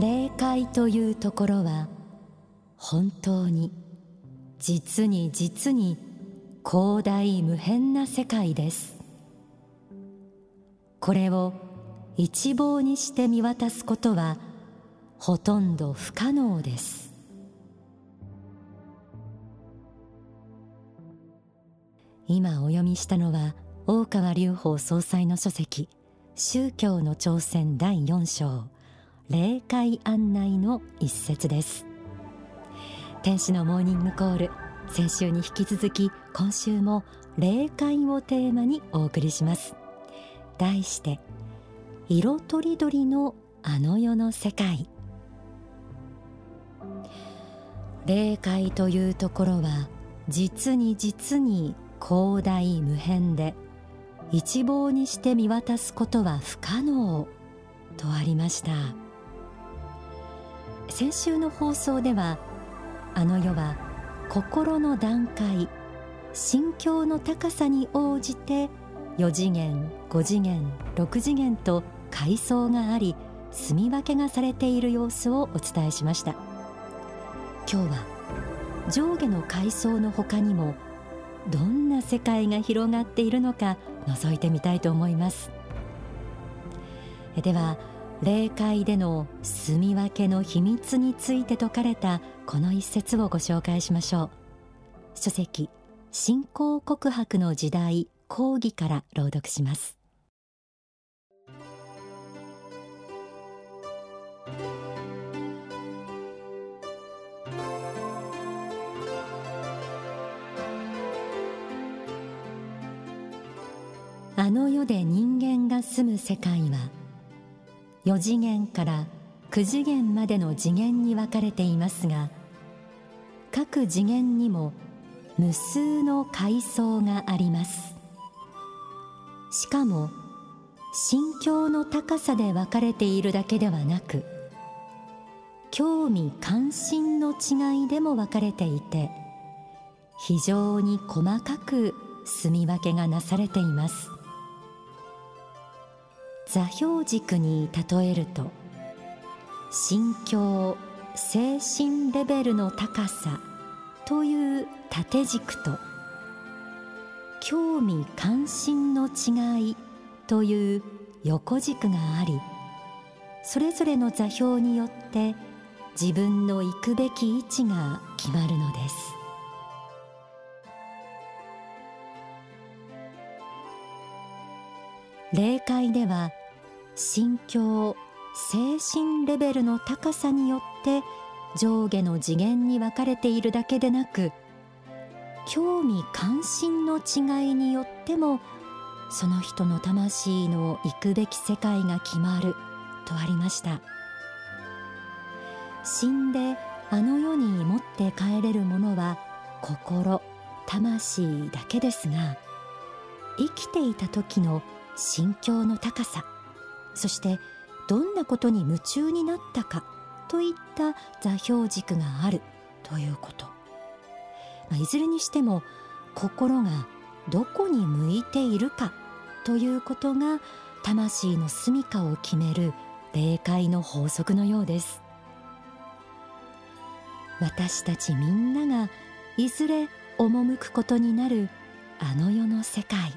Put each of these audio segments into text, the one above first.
霊界というところは本当に実に実に広大無辺な世界です。これを一望にして見渡すことはほとんど不可能です。今お読みしたのは大川隆法総裁の書籍宗教の挑戦第4章。霊界案内の一節です。天使のモーニングコール先週に引き続き今週も霊界をテーマにお送りします。題して色とりどりのあの世の世界。霊界というところは実に実に広大無辺で一望にして見渡すことは不可能とありました。先週の放送ではあの世は心の段階心境の高さに応じて4次元5次元6次元と階層があり住み分けがされている様子をお伝えしました。今日は上下の階層の他にもどんな世界が広がっているのか覗いてみたいと思います。では霊界での住み分けの秘密について説かれたこの一節をご紹介しましょう。書籍信仰告白の時代講義から朗読します。あの世で人間が住む世界は4次元から9次元までの次元に分かれていますが各次元にも無数の階層があります。しかも心境の高さで分かれているだけではなく興味関心の違いでも分かれていて非常に細かく住み分けがなされています。座標軸に例えると心境精神レベルの高さという縦軸と興味関心の違いという横軸がありそれぞれの座標によって自分の行くべき位置が決まるのです。霊界では心境精神レベルの高さによって上下の次元に分かれているだけでなく興味関心の違いによってもその人の魂の行くべき世界が決まるとありました。死んであの世に持って帰れるものは心魂だけですが生きていた時の心境の高さそしてどんなことに夢中になったかといった座標軸があるということ、まあ、いずれにしても心がどこに向いているかということが魂の住処を決める霊界の法則のようです。私たちみんながいずれ赴くことになるあの世の世界。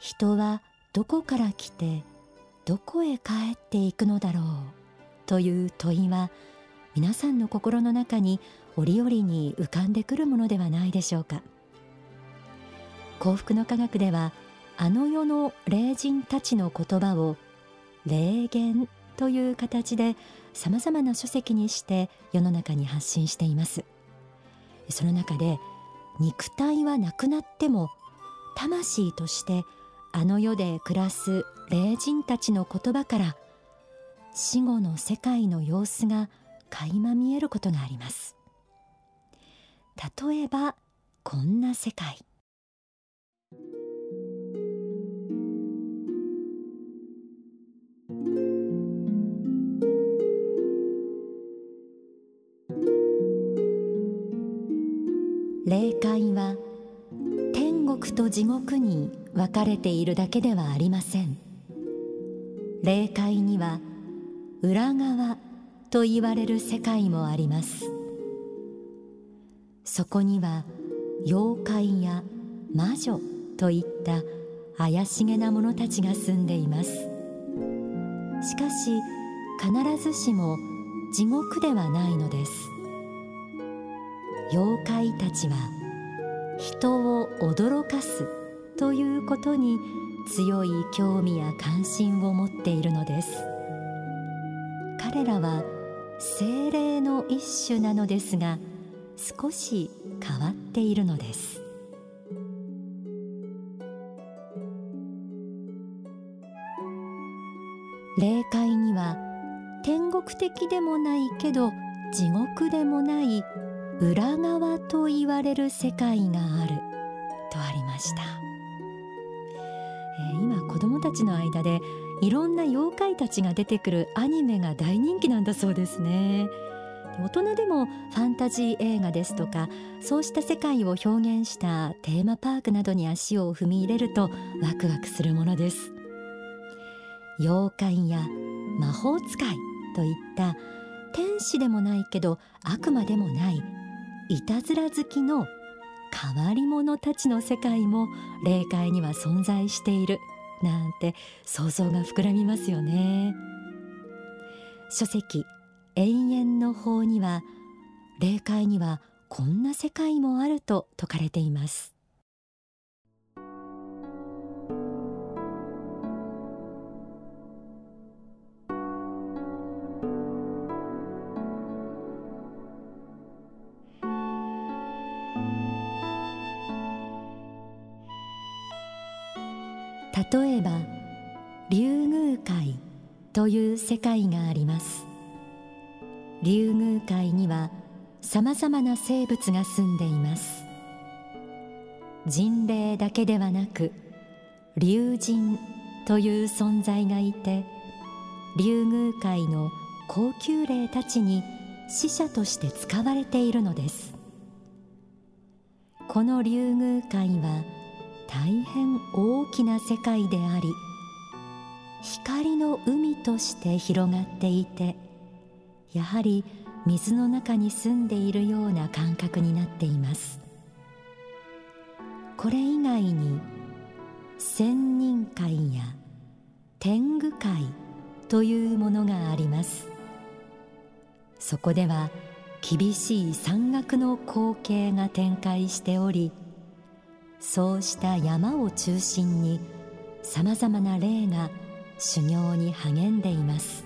人はどこから来てどこへ帰っていくのだろうという問いは皆さんの心の中に折々に浮かんでくるものではないでしょうか。幸福の科学ではあの世の霊人たちの言葉を霊言という形でさまざまな書籍にして世の中に発信しています。その中で肉体はなくなっても魂としてあの世で暮らす霊人たちの言葉から死後の世界の様子が垣間見えることがあります。例えばこんな世界。と地獄に分かれているだけではありません。霊界には裏側と言われる世界もあります。そこには妖怪や魔女といった怪しげな者たちが住んでいます。しかし必ずしも地獄ではないのです。妖怪たちは人を驚かすということに強い興味や関心を持っているのです。彼らは精霊の一種なのですが少し変わっているのです。霊界には天国的でもないけど地獄でもない裏側と言われる世界がある。とありました、えー、今子どもたちの間でいろんな妖怪たちが出てくるアニメが大人気なんだそうですね。大人でもファンタジー映画ですとかそうした世界を表現したテーマパークなどに足を踏み入れるとワクワクするものです。妖怪や魔法使いといった天使でもないけど悪魔でもないいたずら好きの変わり者たちの世界も霊界には存在しているなんて想像が膨らみますよね。書籍永遠の法には霊界にはこんな世界もあると説かれています。例えば竜宮界という世界があります。竜宮界にはさまざまな生物が住んでいます。人霊だけではなく竜神という存在がいて竜宮界の高級霊たちに死者として使われているのです。この竜宮界は大変大きな世界であり光の海として広がっていてやはり水の中に住んでいるような感覚になっています。これ以外に仙人会や天狗会というものがあります。そこでは厳しい山岳の光景が展開しておりそうした山を中心にさまざまな霊が修行に励んでいます。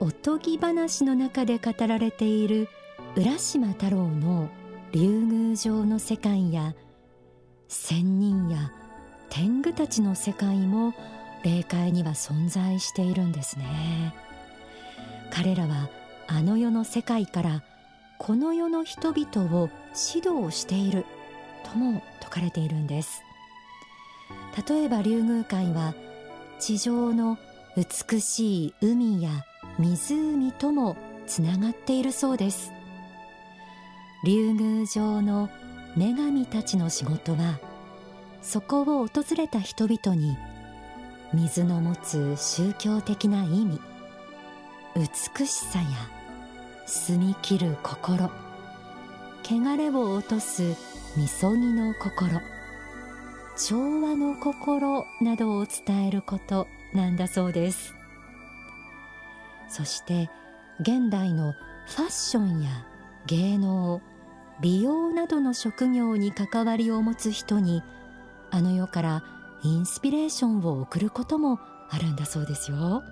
おとぎ話の中で語られている浦島太郎の竜宮城の世界や仙人や天狗たちの世界も霊界には存在しているんですね。彼らはあの世の世界からこの世の人々を指導しているとも説かれているんです。例えば竜宮界は地上の美しい海や湖ともつながっているそうです。竜宮城の女神たちの仕事はそこを訪れた人々に水の持つ宗教的な意味美しさや澄み切る心汚れを落とすみそぎの心調和の心などを伝えることなんだそうです。そして現代のファッションや芸能美容などの職業に関わりを持つ人にあの世からインスピレーションを送ることもあるんだそうですよ。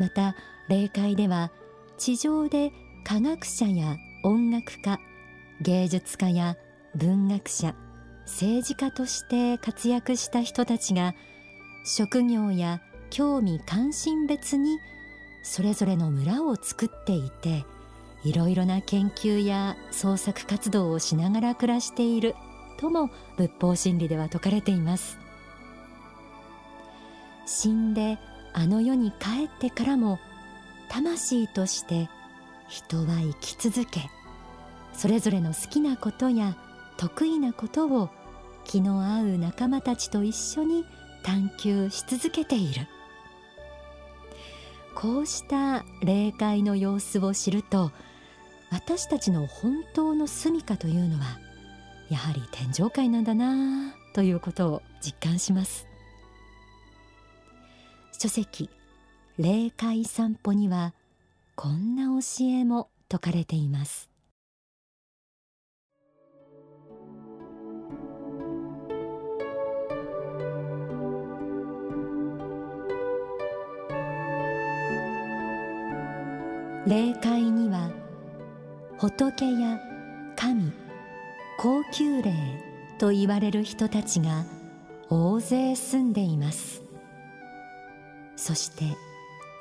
また霊界では地上で科学者や音楽家芸術家や文学者政治家として活躍した人たちが職業や興味関心別にそれぞれの村を作っていていろいろな研究や創作活動をしながら暮らしているとも仏法真理では説かれています。死んであの世に帰ってからも魂として人は生き続けそれぞれの好きなことや得意なことを気の合う仲間たちと一緒に探求し続けている。こうした霊界の様子を知ると私たちの本当の住処というのはやはり天上界なんだなということを実感します。書籍霊界散歩にはこんな教えも説かれています。霊界には仏や神高級霊と言われる人たちが大勢住んでいます。そして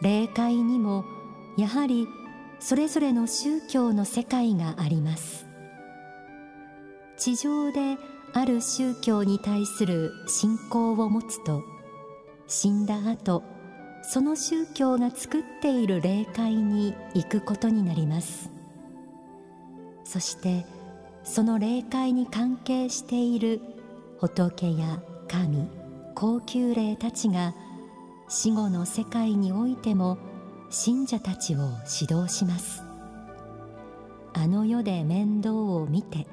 霊界にもやはりそれぞれの宗教の世界があります。地上である宗教に対する信仰を持つと死んだ後その宗教が作っている霊界に行くことになります。そしてその霊界に関係している仏や神高級霊たちが死後の世界においても信者たちを指導します。あの世で面倒を見て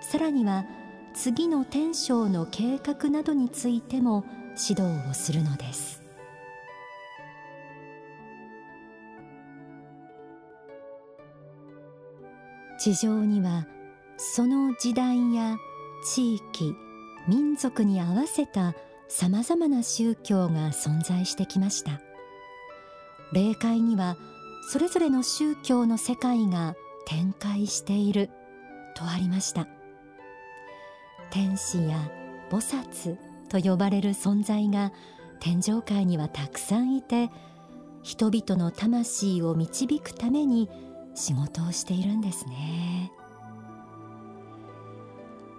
さらには次の天章の計画などについても指導をするのです。地上にはその時代や地域民族に合わせたさまざまな宗教が存在してきました。霊界にはそれぞれの宗教の世界が展開しているとありました。天使や菩薩と呼ばれる存在が天上界にはたくさんいて人々の魂を導くために仕事をしているんですね。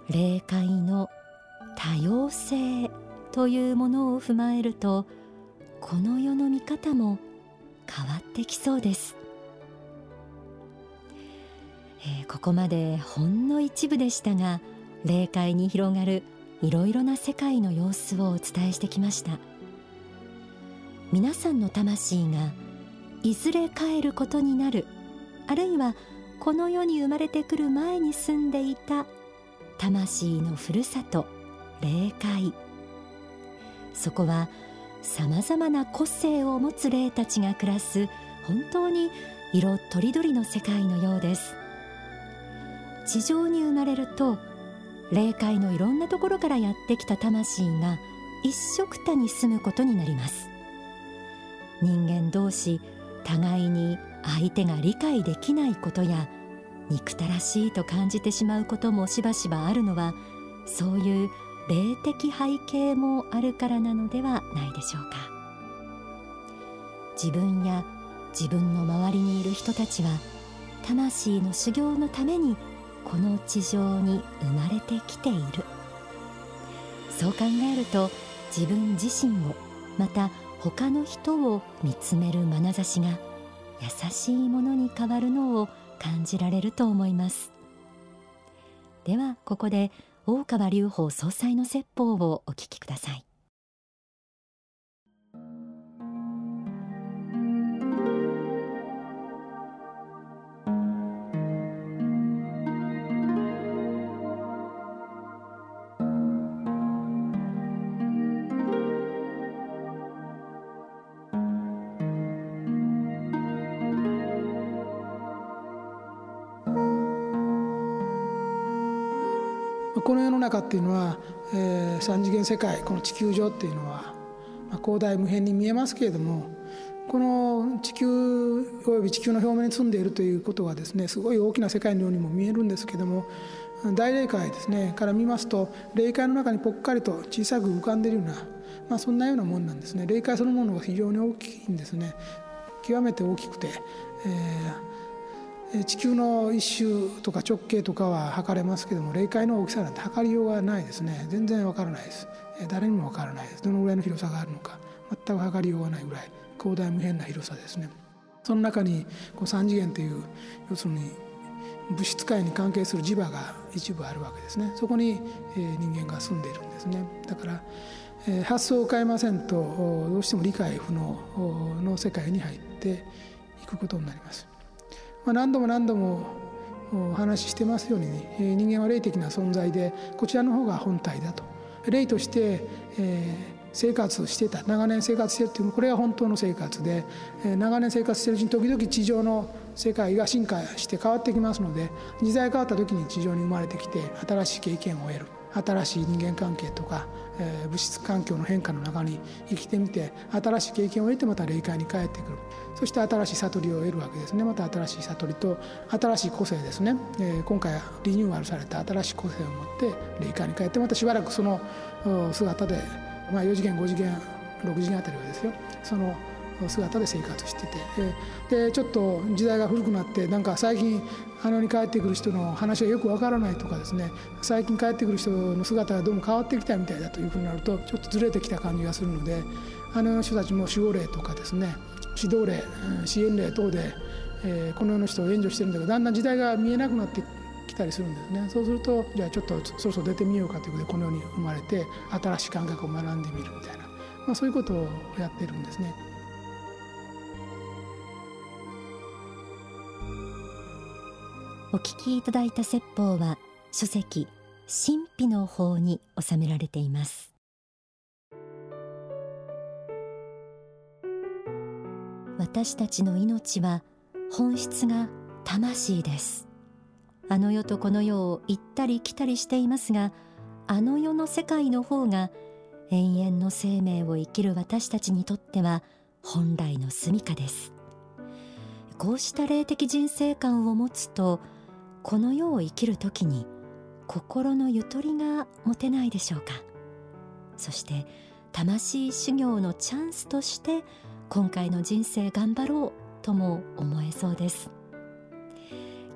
霊界の多様性というものを踏まえるとこの世の見方も変わってきそうです、えー、ここまでほんの一部でしたが霊界に広がるいろいろな世界の様子をお伝えしてきました。皆さんの魂がいずれ帰ることになるあるいはこの世に生まれてくる前に住んでいた魂のふるさと霊界。そこはさまざまな個性を持つ霊たちが暮らす本当に色とりどりの世界のようです。地上に生まれると霊界のいろんなところからやってきた魂が一緒くたに住むことになります。人間同士互いに相手が理解できないことや憎たらしいと感じてしまうこともしばしばあるのはそういう霊的背景もあるからなのではないでしょうか。自分や自分の周りにいる人たちは魂の修行のためにこの地上に生まれてきている。そう考えると自分自身をまた他の人を見つめる眼差しが優しいものに変わるのを感じられると思います。ではここで大川隆法総裁の説法をお聞きください。この世の中っていうのは、えー、三次元世界この地球上っていうのは、まあ、広大無辺に見えますけれどもこの地球および地球の表面に住んでいるということはですねすごい大きな世界のようにも見えるんですけども大霊界ですねから見ますと霊界の中にぽっかりと小さく浮かんでいるような、まあ、そんなようなもんなんですね。霊界そのものが非常に大きいんですね。極めて大きくて、えー地球の一周とか直径とかは測れますけども霊界の大きさなんて測りようがないですね。全然わからないです。誰にもわからないです。どのぐらいの広さがあるのか。全く測りようがないぐらい。広大無辺な広さですね。その中にこう3次元という要するに物質界に関係する磁場が一部あるわけですね。そこに、人間が住んでいるんですね。だから、発想を変えませんとどうしても理解不能の世界に入っていくことになります、まあ、何度も何度もお話ししてますように、ね、人間は霊的な存在でこちらの方が本体だと。霊として、えー、生活してた長年生活してるっていうこれが本当の生活でえ長年生活してるうちに時々地上の世界が進化して変わってきますので時代変わった時に地上に生まれてきて新しい経験を得る新しい人間関係とか、えー、物質環境の変化の中に生きてみて新しい経験を得てまた霊界に帰ってくる。そして新しい悟りを得るわけですね。また新しい悟りと新しい個性ですね、えー、今回リニューアルされた新しい個性を持って霊界に帰ってまたしばらくその姿でまあ、4次元5次元6次元あたりはですよ。その姿で生活してて。でちょっと時代が古くなってなんか最近あのに帰ってくる人の話がよくわからないとかですね。最近帰ってくる人の姿がどうも変わってきたみたいだというふうになるとちょっとずれてきた感じがするのであの人たちも守護霊とかですね。指導霊支援霊等で、え、この世の人を援助してるんだけどだんだん時代が見えなくなって来たりするんですね。そうするとじゃあちょっとそろそろ出てみようかということでこの世に生まれて新しい感覚を学んでみるみたいな、まあ、そういうことをやってるんですね。お聞きいただいた説法は書籍神秘の法に収められています。私たちの命は本質が魂です。あの世とこの世を行ったり来たりしていますがあの世の世界の方が永遠の生命を生きる私たちにとっては本来の住処です。こうした霊的人生観を持つとこの世を生きる時に心のゆとりが持てないでしょうか。そして魂修行のチャンスとして今回の人生頑張ろうとも思えそうです。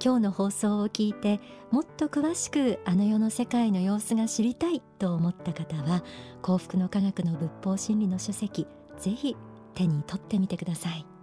今日の放送を聞いてもっと詳しくあの世の世界の様子が知りたいと思った方は幸福の科学の仏法真理の書籍ぜひ手に取ってみてください。